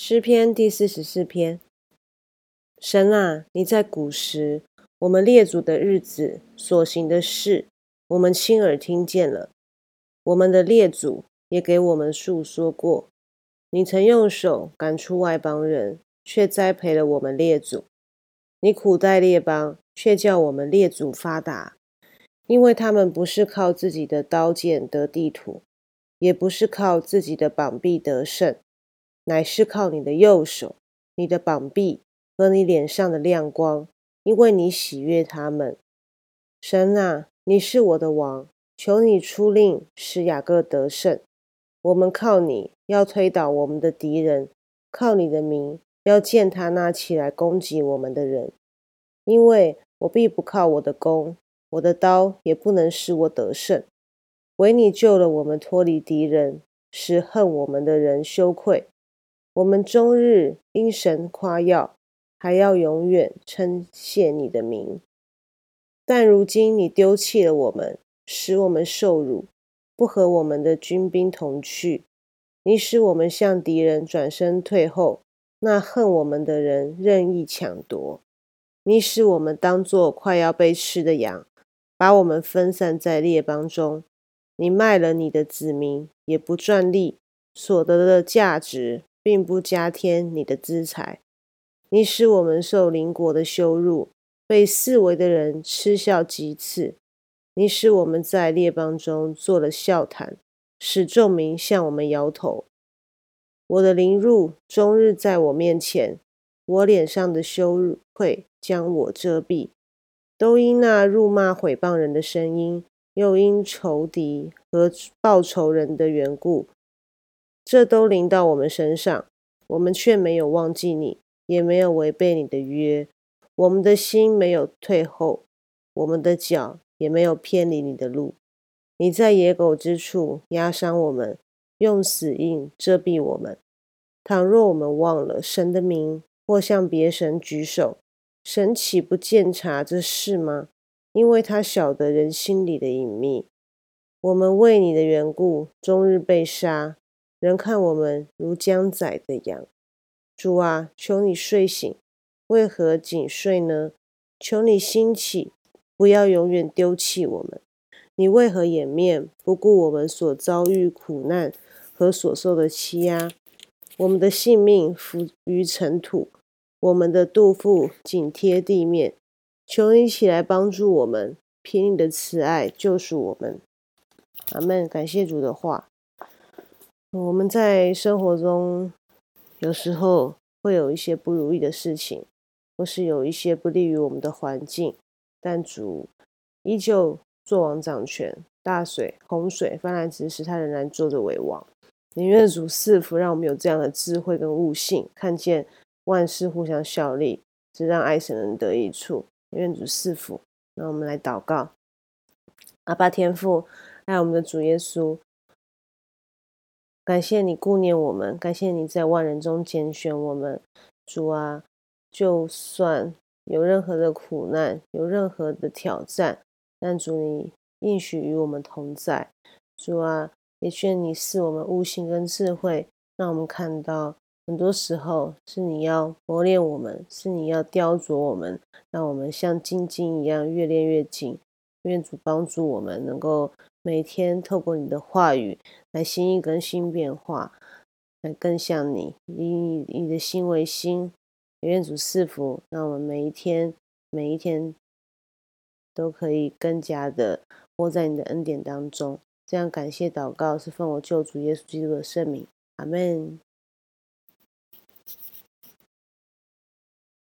诗篇第四十四篇。神啊，你在古时我们列祖的日子所行的事，我们亲耳听见了。我们的列祖也给我们述说过。你曾用手赶出外邦人，却栽培了我们列祖。你苦待列邦，却叫我们列祖发达，因为他们不是靠自己的刀剑得地土，也不是靠自己的膀臂得胜。乃是靠你的右手、你的膀臂和你脸上的亮光，因为你喜悦他们。神啊，你是我的王，求你出令使雅各得胜。我们靠你要推倒我们的敌人，靠你的名要践踏那起来攻击我们的人。因为我必不靠我的弓，我的刀也不能使我得胜。唯你救了我们脱离敌人，使恨我们的人羞愧。我们终日因神夸耀，还要永远称谢你的名。但如今你丢弃了我们，使我们受辱，不和我们的军兵同去。你使我们向敌人转身退后，那恨我们的人任意抢夺。你使我们当作快要被吃的羊，把我们分散在列邦中。你卖了你的子民，也不赚利，所得的价值。并不加添你的资财，你使我们受邻国的羞辱，被四围的人嗤笑讥刺。你使我们在列邦中做了笑谈，使众民向我们摇头。我的凌辱终日在我面前，我脸上的羞愧将我遮蔽，都因那辱骂毁谤人的声音，又因仇敌和报仇人的缘故。这都临到我们身上，我们却没有忘记你，也没有违背你的约。我们的心没有退后，我们的脚也没有偏离你的路。你在野狗之处压伤我们，用死印遮蔽我们。倘若我们忘了神的名，或向别神举手，神岂不见察这事吗？因为他晓得人心里的隐秘。我们为你的缘故，终日被杀。人看我们如将宰的羊，主啊，求你睡醒，为何仅睡呢？求你兴起，不要永远丢弃我们。你为何掩面不顾我们所遭遇苦难和所受的欺压？我们的性命浮于尘土，我们的肚腹紧贴地面。求你起来帮助我们，凭你的慈爱救赎我们。阿门。感谢主的话。我们在生活中有时候会有一些不如意的事情，或是有一些不利于我们的环境，但主依旧作王掌权，大水、洪水、泛滥之时，他仍然坐着为王。宁愿主赐福，让我们有这样的智慧跟悟性，看见万事互相效力，只让爱神人得益处。愿主赐福。那我们来祷告：阿爸天父，爱我们的主耶稣。感谢你顾念我们，感谢你在万人中拣选我们，主啊！就算有任何的苦难，有任何的挑战，但主你应许与我们同在，主啊！也愿你赐我们悟性跟智慧，让我们看到很多时候是你要磨练我们，是你要雕琢我们，让我们像金晶一样越练越紧。愿主帮助我们能够。每天透过你的话语来心意更新变化，来更像你，以你的心为心，愿主赐福，让我们每一天每一天都可以更加的活在你的恩典当中。这样感谢祷告是奉我救主耶稣基督的圣名，阿门。